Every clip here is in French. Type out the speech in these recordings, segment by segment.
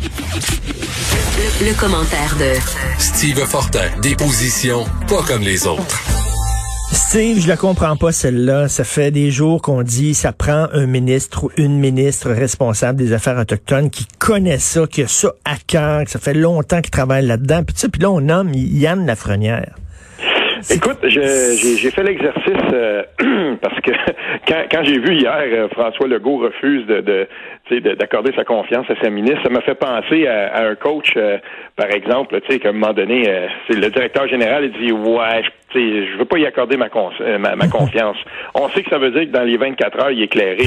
Le, le commentaire de Steve Fortin, des positions pas comme les autres. Steve, je la comprends pas celle-là. Ça fait des jours qu'on dit ça prend un ministre ou une ministre responsable des affaires autochtones qui connaît ça, qui a ça à cœur, que ça fait longtemps qu'il travaille là-dedans. Puis, tu sais, puis là on nomme Yann Lafrenière. Écoute, j'ai fait l'exercice euh, parce que quand, quand j'ai vu hier euh, François Legault refuse de, de d'accorder sa confiance à sa ministre, ça m'a fait penser à, un coach, euh, par exemple, tu sais, qu'à un moment donné, c'est le directeur général il dit ouais, je, je veux pas y accorder ma, ma, confiance. On sait que ça veut dire que dans les 24 heures, il est éclairé,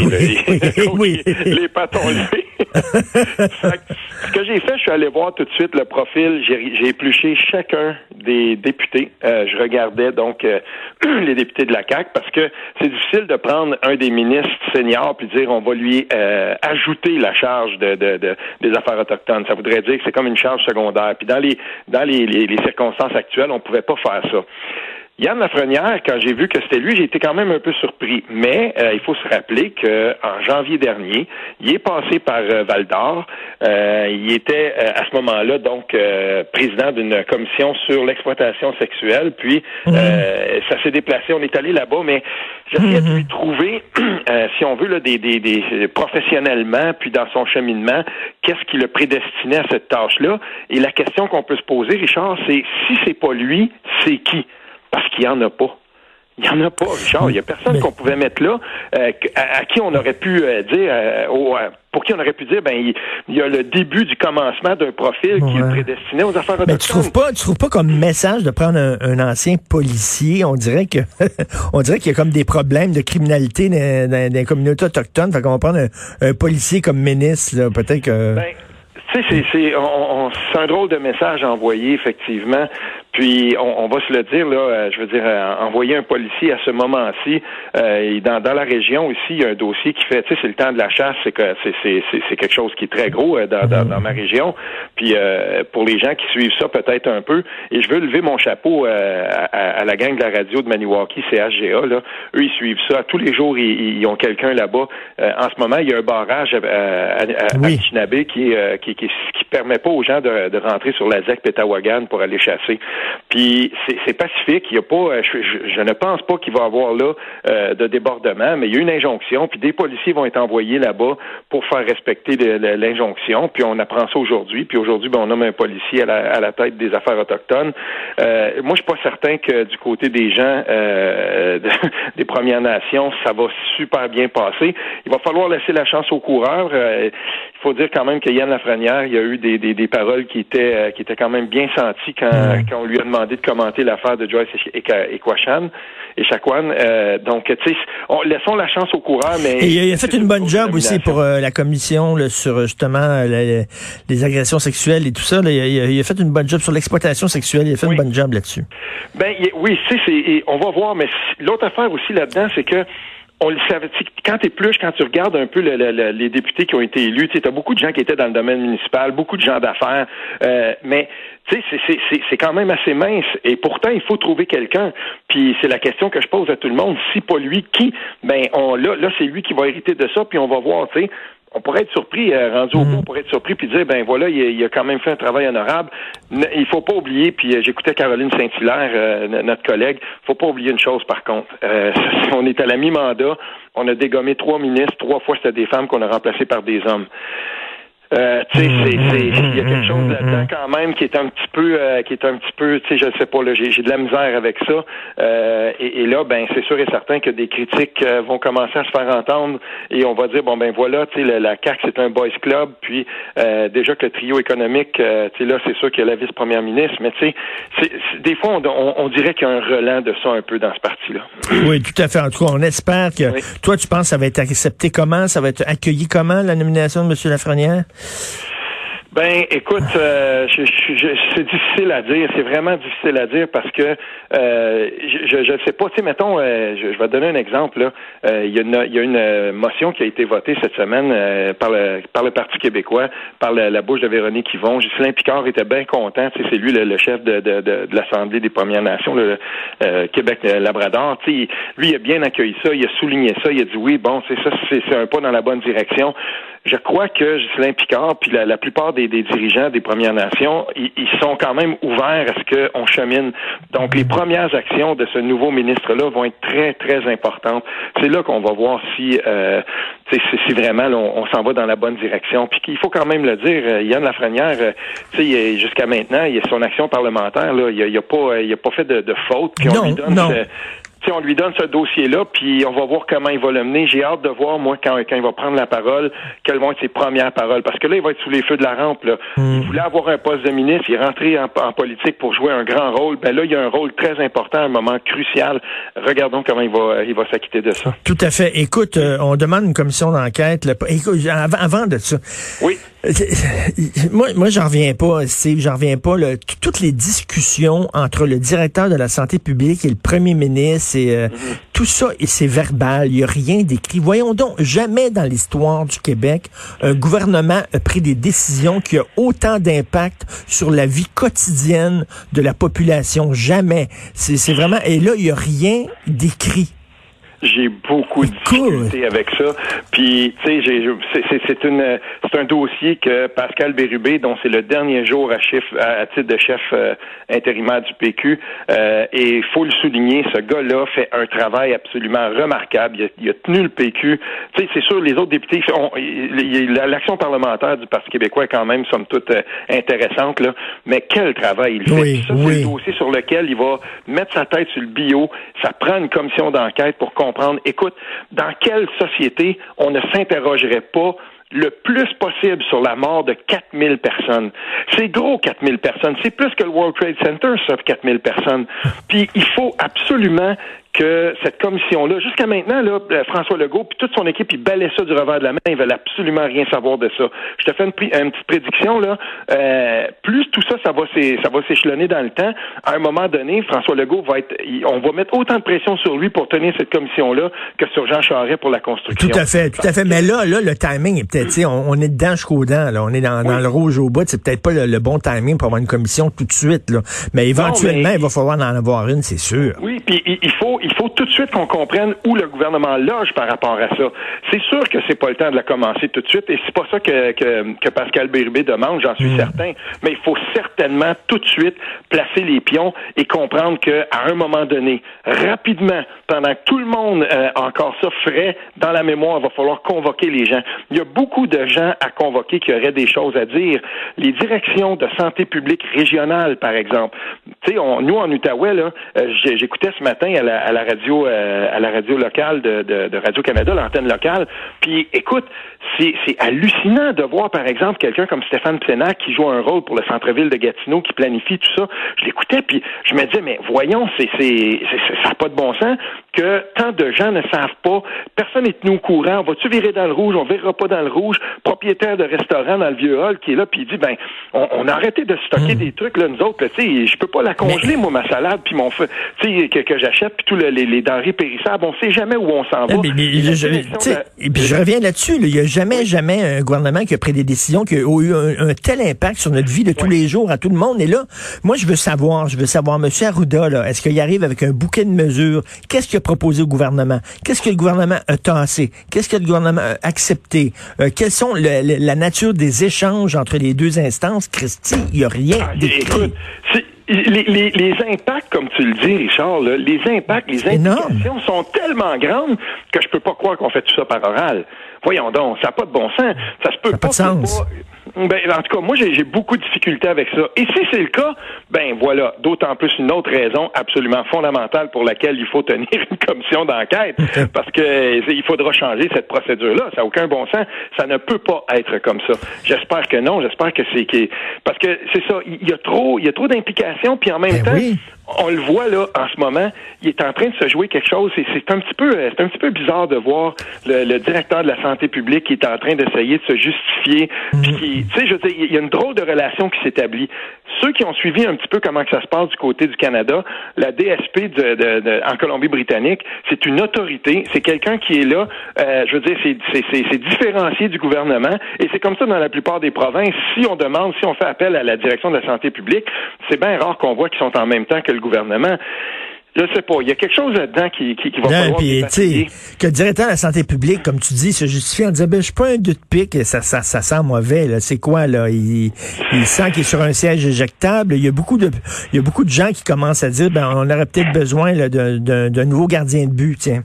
oui, les, les patons levés. Ce que j'ai fait, je suis allé voir tout de suite le profil. J'ai épluché chacun des députés. Euh, je regardais donc euh, les députés de la CAC parce que c'est difficile de prendre un des ministres seniors puis dire on va lui euh, ajouter la charge de, de, des affaires autochtones. Ça voudrait dire que c'est comme une charge secondaire. Puis dans les dans les, les circonstances actuelles, on pouvait pas faire ça. Yann Lafrenière, quand j'ai vu que c'était lui, j'ai été quand même un peu surpris. Mais euh, il faut se rappeler qu'en janvier dernier, il est passé par euh, Val d'Or. Euh, il était à ce moment-là donc président d'une commission sur l'exploitation sexuelle. Puis mhm. ça s'est déplacé. On est allé là-bas, mais j'essayais de mhm. lui trouver, si on veut, là, des, des, des professionnellement, puis dans son cheminement, qu'est-ce qui le prédestinait à cette tâche-là. Et la question qu'on peut se poser, Richard, c'est si c'est pas lui, c'est qui? Parce qu'il n'y en a pas. Il n'y en a pas, Richard. Il n'y a personne qu'on pouvait mettre là euh, à, qui on aurait pu euh, dire, euh, pour qui on aurait pu dire, ben il, y a le début du commencement d'un profil qui est prédestiné aux affaires Mais tu trouves pas, tu trouves pas comme message de prendre un, ancien policier? On dirait que, on dirait qu'il y a comme des problèmes de criminalité dans, les communautés autochtones. Fait qu'on va prendre un, policier comme ministre, peut-être que. Ben, tu sais, c'est un drôle de message envoyé, effectivement. Puis on, va se le dire là, euh, je veux dire, euh, envoyer un policier à ce moment-ci, euh, dans, dans la région aussi, il y a un dossier qui fait, tu sais, c'est le temps de la chasse, c'est que c'est, c'est, c'est quelque chose qui est très gros dans, dans, dans, ma région. Puis pour les gens qui suivent ça peut-être un peu, et je veux lever mon chapeau à, à, la gang de la radio de Maniwaki, CHGA, là, eux ils suivent ça tous les jours, ils, ont quelqu'un là-bas. en ce moment, il y a un barrage à, à, Chinabé qui, qui, qui, qui permet pas aux gens de, de rentrer sur la ZEC Petawagan pour aller chasser. Puis c'est pacifique. Il y a pas, euh, je, ne pense pas qu'il va y avoir là euh, de débordement, mais il y a une injonction. Puis des policiers vont être envoyés là-bas pour faire respecter l'injonction. Puis on apprend ça aujourd'hui. Puis aujourd'hui, ben, on nomme un policier à la, tête des affaires autochtones. Euh, moi, je suis pas certain que du côté des gens des Premières Nations, ça va super bien passer. Il va falloir laisser la chance aux coureurs. Il faut dire quand même que Yann Lafrenière, il y a eu des, des, paroles qui étaient qui étaient quand même bien senties quand, quand on lui a demandé de commenter l'affaire de Joyce et Kwashan et Chakwan. Euh, donc, tu sais, laissons la chance au coureur, mais... Et il a fait une bonne job aussi pour euh, la commission sur justement euh, les, agressions sexuelles et tout ça. il, a, fait une bonne job sur l'exploitation sexuelle. Il a fait une bonne job là-dessus. Ben oui, tu sais, on va voir, mais l'autre affaire aussi là-dedans, c'est que on le savait. Quand tu plus, quand tu regardes un peu les députés qui ont été élus, tu as beaucoup de gens qui étaient dans le domaine municipal, beaucoup de gens d'affaires, euh, mais c'est quand même assez mince. Et pourtant, il faut trouver quelqu'un. Puis c'est la question que je pose à tout le monde. Si pas lui, qui? Ben, on, là, là c'est lui qui va hériter de ça, puis on va voir, tu on pourrait être surpris, euh, rendu au bout, mm. on pourrait être surpris puis dire ben voilà, il, a quand même fait un travail honorable. il faut pas oublier, puis euh, j'écoutais Caroline Saint-Hilaire, euh, notre collègue, faut pas oublier une chose par contre. on est à la mi-mandat, on a dégommé trois ministres, trois fois c'était des femmes qu'on a remplacées par des hommes. Euh, tu sais, c'est, il y a quelque chose là-dedans quand même qui est un petit peu, euh, qui est un petit peu, tu sais, je sais pas, là, j'ai, j'ai de la misère avec ça. Euh, et, là, ben, c'est sûr et certain que des critiques euh, vont commencer à se faire entendre et on va dire, bon, ben voilà, tu sais, la, la CAC c'est un boys club, puis déjà que le trio économique, tu sais, là, c'est sûr qu'il y a la vice-première ministre, mais tu sais, des fois, on, on, dirait qu'il y a un relent de ça un peu dans ce parti-là. Oui, tout à fait. En tout cas, on espère que, toi, tu penses que ça va être accepté comment, ça va être accueilli comment, la nomination de M. Lafrenière? Ben, écoute, euh, c'est difficile à dire. C'est vraiment difficile à dire parce que euh, je ne sais pas. Tu sais, mettons, euh, je, vais te donner un exemple. Il, y a une, y a une motion qui a été votée cette semaine par, le, par le Parti québécois, par la, bouche de Véronique Yvon. Ghislain Picard était bien content. C'est lui le, chef de, l'Assemblée des Premières Nations, le Québec-Labrador. Lui, il a bien accueilli ça. Il a souligné ça. Il a dit oui, bon, c'est ça, c'est un pas dans la bonne direction je crois que Ghislain Picard, puis la, plupart des, dirigeants des Premières Nations, ils, sont quand même ouverts à ce qu'on chemine. Donc, les premières actions de ce nouveau ministre-là vont être très, très importantes. C'est là qu'on va voir si, euh, si vraiment on, s'en va dans la bonne direction. Puis il faut quand même le dire, euh, Yann Lafrenière, euh, jusqu'à maintenant, il a son action parlementaire, là, il n'a pas, il a pas fait de, de faute. Puis on lui donne on lui donne ce dossier-là, puis on va voir comment il va le mener. J'ai hâte de voir, moi, quand, quand il va prendre la parole, quelles vont être ses premières paroles. Parce que là, il va être sous les feux de la rampe. Là. Hmm. Il voulait avoir un poste de ministre, il est rentré en, politique pour jouer un grand rôle. Ben là, il y a un rôle très important, un moment crucial. Regardons comment il va, il va s'acquitter de ça. Tout à fait. Écoute, euh, on demande une commission d'enquête. Écoute, avant, de ça. Oui. Moi, moi, j'en reviens pas, Steve, j'en reviens pas. toutes les discussions entre le directeur de la santé publique et le premier ministre, c'est euh, mm-hmm. tout ça, et c'est verbal. Il y a rien d'écrit. Voyons donc, jamais dans l'histoire du Québec, un gouvernement a pris des décisions qui ont autant d'impact sur la vie quotidienne de la population. Jamais. C'est vraiment. Et là, il y a rien d'écrit. J'ai beaucoup de difficultés avec ça. Puis, tu sais, c'est une c'est un dossier que Pascal Bérubé, dont c'est le dernier jour à, chef, à, titre de chef euh, intérimaire du PQ, euh, et il faut le souligner, ce gars-là fait un travail absolument remarquable. Il a, il a tenu le PQ. Tu sais, c'est sûr, les autres députés, l'action parlementaire du Parti québécois est quand même, somme toute, euh, intéressante, là. Mais quel travail il fait. ça, c'est un dossier sur lequel il va mettre sa tête sur le bio. Ça prend une commission d'enquête pour qu'on écoute, dans quelle société on ne s'interrogerait pas le plus possible sur la mort de 4000 personnes? C'est gros 4000 personnes. C'est plus que le World Trade Center, ça, 4000 personnes. Puis il faut absolument que cette commission-là, jusqu'à maintenant, là, euh, François Legault puis toute son équipe, ils balaient ça du revers de la main. Ils veulent absolument rien savoir de ça. Je te fais une, petite prédiction là. Euh, plus tout ça, ça va ça va s'échelonner dans le temps. À un moment donné, François Legault va être, on va mettre autant de pression sur lui pour tenir cette commission-là que sur Jean Charest pour la construction. Tout à fait, tout à fait. Mais là, là, le timing est peut-être, on, on est dedans jusqu'au dents. Là. On est dans, le rouge au bout. C'est peut-être pas le, bon timing pour avoir une commission tout de suite. Là. Mais éventuellement, il va falloir en avoir une, c'est sûr. Oui, puis il faut il faut tout de suite qu'on comprenne où le gouvernement loge par rapport à ça. C'est sûr que c'est pas le temps de la commencer tout de suite, et c'est pas ça que, que, que Pascal Bérubé demande, j'en suis hmm. certain. Mais il faut certainement tout de suite placer les pions et comprendre qu'à un moment donné, rapidement, pendant que tout le monde euh, encore ça frais dans la mémoire, il va falloir convoquer les gens. Il y a beaucoup de gens à convoquer qui auraient des choses à dire. Les directions de santé publique régionale, par exemple. Tu sais, nous en Outaouais, là, euh, j'écoutais ce matin à la la radio euh, à la radio locale de, de, Radio Canada, l'antenne locale. Puis écoute, c'est hallucinant de voir par exemple quelqu'un comme Stéphane Psenac qui joue un rôle pour le centre-ville de Gatineau, qui planifie tout ça. Je l'écoutais puis je me disais mais voyons, c'est ça n'a pas de bon sens left que tant de gens ne savent pas. Personne n'est tenu au courant. Va-tu virer dans le rouge? On verra pas dans le rouge. Propriétaire de restaurant dans le vieux hall qui est là puis il dit ben on, a arrêté de stocker hmm. des trucs là nous autres. Tu sais, je peux pas la congeler moi ma salade puis mon tu sais que, que j'achète puis tout le les, denrées périssables. On sait jamais où on s'en va. et puis je reviens là-dessus. Il n'y a jamais, jamais un gouvernement qui a pris des décisions qui ont eu un, tel impact sur notre vie de tous les jours à tout le monde. Et là, moi, je veux savoir, je veux savoir, M. Arruda, est-ce qu'il arrive avec un bouquet de mesures? Qu'est-ce qu'il a proposé au gouvernement? Qu'est-ce que le gouvernement a tassé? Qu'est-ce que le gouvernement a accepté? Euh, quelles sont la nature des échanges entre les deux instances? Christy, il n'y a rien ah, les, les, impacts, comme tu le dis, Richard, les impacts, les implications sont tellement grandes que je peux pas croire qu'on fait tout ça par oral. Voyons donc, ça n'a pas de bon sens. Ça se peut pas. Ben, en tout cas, moi, j'ai beaucoup de difficultés avec ça. Et si c'est le cas, ben voilà, d'autant plus une autre raison absolument fondamentale pour laquelle il faut tenir une commission d'enquête, parce que il faudra changer cette procédure-là. Ça n'a aucun bon sens. Ça ne peut pas être comme ça. J'espère que non. J'espère que c'est parce que c'est ça. Il y a trop, il y a trop d'implications, puis en même ben temps on le voit là en ce moment, il est en train de se jouer quelque chose. Et c'est un petit peu, c'est un petit peu bizarre de voir le, directeur de la santé publique qui est en train d'essayer de se justifier. Puis qui, tu sais, je veux dire, il y a une drôle de relation qui s'établit. Ceux qui ont suivi un petit peu comment que ça se passe du côté du Canada, la DSP de, de, de en Colombie-Britannique, c'est une autorité, c'est quelqu'un qui est là. Euh, je veux dire, c'est différencié du gouvernement, et c'est comme ça dans la plupart des provinces. Si on demande, si on fait appel à la direction de la santé publique, c'est bien rare qu'on voit qu'ils sont en même temps que le gouvernement. Je sais pas. Il y a quelque chose là-dedans qui, qui, qui va non, puis, que le directeur de la santé publique, comme tu dis, se justifie en disant, ben, je suis pas un doute pique, ça, ça, ça sent mauvais, là. C'est quoi, là? Il, il sent qu'il est sur un siège éjectable. Il y a beaucoup de, il y a beaucoup de gens qui commencent à dire, ben, on aurait peut-être besoin, d'un nouveau gardien de but, tiens.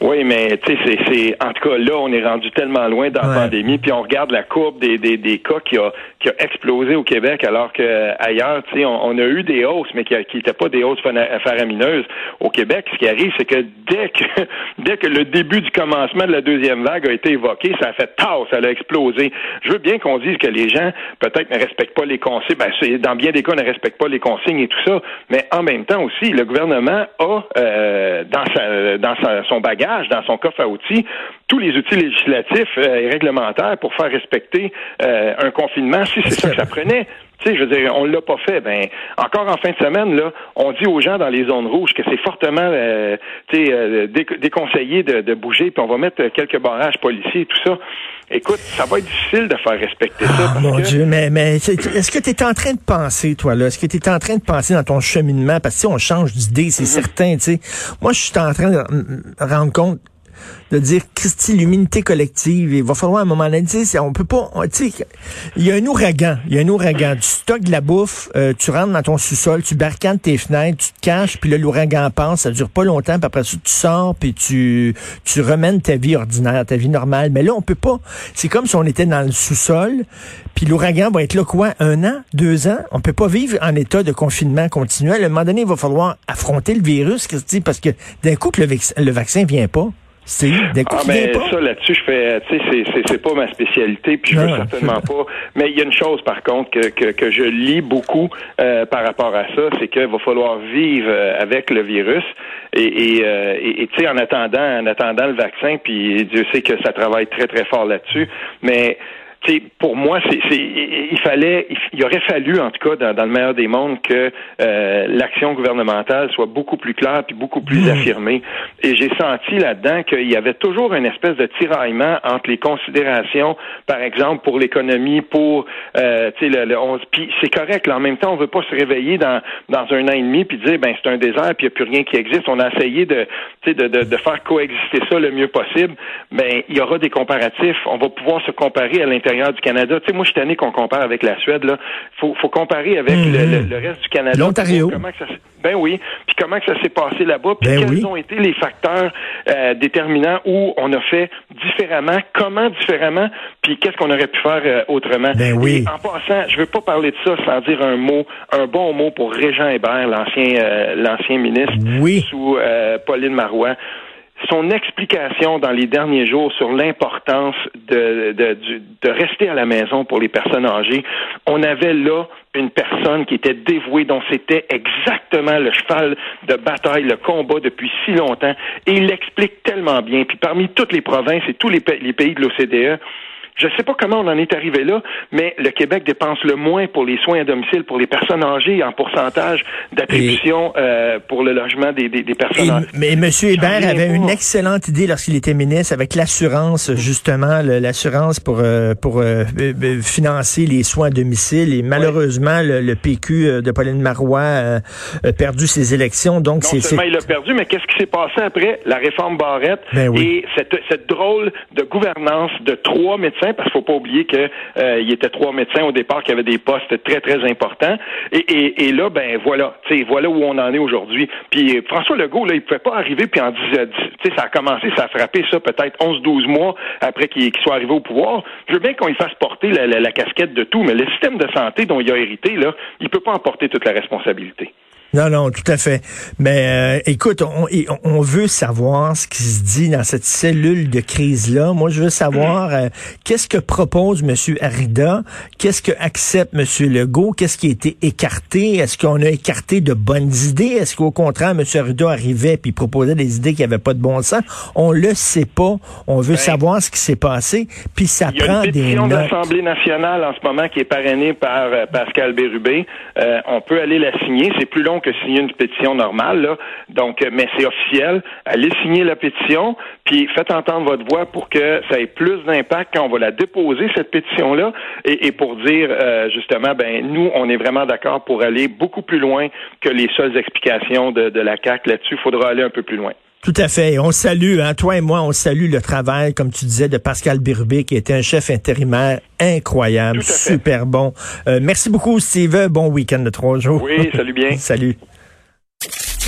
Oui, mais tu sais, c'est, en tout cas là, on est rendu tellement loin dans la pandémie, puis on regarde la courbe des, des, des cas qui a qui a explosé au Québec, alors que ailleurs, tu sais, on, a eu des hausses, mais qui n'étaient pas des hausses faramineuses. Au Québec, ce qui arrive, c'est que dès que dès que le début du commencement de la deuxième vague a été évoqué, ça a fait tard, ça a explosé. Je veux bien qu'on dise que les gens peut-être ne respectent pas les consignes, ben, dans bien des cas ne respectent pas les consignes et tout ça, mais en même temps aussi, le gouvernement a euh, dans sa dans son bagage, dans son coffre à outils, tous les outils législatifs euh, et réglementaires pour faire respecter euh, un confinement si c'est ça que ça prenait. Tu sais, je veux dire, on l'a pas fait. Ben, encore en fin de semaine, là, on dit aux gens dans les zones rouges que c'est fortement, euh, tu sais, déconseillé de, bouger, puis on va mettre quelques barrages policiers et tout ça. Écoute, ça va être difficile de faire respecter ça. Oh, mon Dieu, mais, mais est-ce que tu es en train de penser, toi, là? Est-ce que tu es en train de penser dans ton cheminement? Parce que si on change d'idée, c'est mm-hmm. certain, tu sais. Moi, je suis en train de rendre compte de dire Christy, l'humilité collective, il va falloir à un moment donné, on peut pas, tu sais, il y a un ouragan, il y a un ouragan, tu stockes de la bouffe, euh, tu rentres dans ton sous-sol, tu barricades tes fenêtres, tu te caches, puis là, l'ouragan passe, ça dure pas longtemps, puis après ça, tu sors, puis tu, tu remènes ta vie ordinaire, ta vie normale. Mais là, on peut pas. C'est comme si on était dans le sous-sol, puis l'ouragan va être là quoi? Un an? Deux ans? On peut pas vivre en état de confinement continuel. À un moment donné, il va falloir affronter le virus, Christy, parce que d'un coup que le, le vaccin vient pas, c'est ah, mais ça là-dessus, je fais, tu sais, c'est, c'est, pas ma spécialité, puis je veux certainement pas. Mais il y a une chose par contre que, que, que je lis beaucoup euh, par rapport à ça, c'est qu'il va falloir vivre euh, avec le virus. Et, et, euh, et tu sais, en attendant, en attendant le vaccin, puis Dieu sait que ça travaille très très fort là-dessus, mais pour moi, c'est, il fallait, il aurait fallu, en tout cas, dans, le meilleur des mondes, que euh, l'action gouvernementale soit beaucoup plus claire puis beaucoup plus mmh. affirmée. Et j'ai senti là-dedans qu'il y avait toujours une espèce de tiraillement entre les considérations, par exemple, pour l'économie, pour, euh, tu sais, le, le puis c'est correct. Là, en même temps, on veut pas se réveiller dans dans un an et demi puis dire, ben c'est un désert puis il n'y a plus rien qui existe. On a essayé de, de, de, de faire coexister ça le mieux possible. Ben il y aura des comparatifs. On va pouvoir se comparer à l'intérieur du Canada. Tu sais, moi, je suis tanné qu'on compare avec la Suède. Là, faut, faut comparer avec le, mhm. reste du Canada. L'Ontario. Ben oui. Puis comment que ça s'est passé là-bas Puis ben quels ont été les facteurs euh, déterminants où on a fait différemment Comment différemment Puis qu'est-ce qu'on aurait pu faire euh, autrement ben oui. en passant, je veux pas parler de ça sans dire un mot, un bon mot pour Régent Hébert, l'ancien euh, l'ancien ministre oui. sous Pauline Marois son explication dans les derniers jours sur l'importance de, de, rester à la maison pour les personnes âgées, on avait là une personne qui était dévouée, dont c'était exactement le cheval de bataille, le combat depuis si longtemps, et il l'explique tellement bien. Puis parmi toutes les provinces et tous les pays de l'OCDE, je ne sais pas comment on en est arrivé là, mais le Québec dépense le moins pour les soins à domicile pour les personnes âgées en pourcentage d'attribution euh, pour le logement des, des, personnes âgées. Mais M. Hébert avait une excellente idée lorsqu'il était ministre avec l'assurance, justement, l'assurance pour, euh, pour euh, financer les soins à domicile. Et malheureusement, le, PQ de Pauline Marois a perdu ses élections. Donc, non seulement il a perdu, mais qu'est-ce qui s'est passé après? La réforme Barrette ben et cette, cette drôle de gouvernance de trois médecins parce qu'il faut pas oublier qu'il euh, y était trois médecins au départ qui avaient des postes très, très importants. Et, là, ben voilà, voilà où on en est aujourd'hui. Puis euh, François Legault, là, il pouvait pas arriver puis en dire, ça a commencé, ça a frappé ça peut-être 11-12 mois après qu'il soit arrivé au pouvoir. Je veux bien qu'on lui fasse porter la, casquette de tout, mais le système de santé dont il a hérité, là, il peut pas en porter toute la responsabilité. Non, non, tout à fait. Mais euh, écoute, on, on, veut savoir ce qui se dit dans cette cellule de crise-là. Moi, je veux savoir euh, qu'est-ce que propose M. Arida, qu'est-ce que accepte M. Legault, qu'est-ce qui a été écarté, est-ce qu'on a écarté de bonnes idées, est-ce qu'au contraire, M. Arida arrivait puis proposait des idées qui n'avaient pas de bon sens? On le sait pas. On veut savoir ce qui s'est passé, puis ça prend des Il y a une l'Assemblée nationale en ce moment qui est parrainée par euh, Pascal Bérubé. on peut aller la signer. C'est plus long que signer une pétition normale, là. Donc, euh, mais c'est officiel. Allez signer la pétition, puis faites entendre votre voix pour que ça ait plus d'impact quand on va la déposer, cette pétition-là, et, pour dire, euh, justement, ben, nous, on est vraiment d'accord pour aller beaucoup plus loin que les seules explications de, de la CAC là-dessus. Il faudra aller un peu plus loin. Tout à fait. On salue, hein, toi et moi, on salue le travail, comme tu disais, de Pascal Birubé, qui était un chef intérimaire incroyable, super bon. Euh, merci beaucoup, Steve. Bon week-end de trois jours. Oui, salut bien. salut.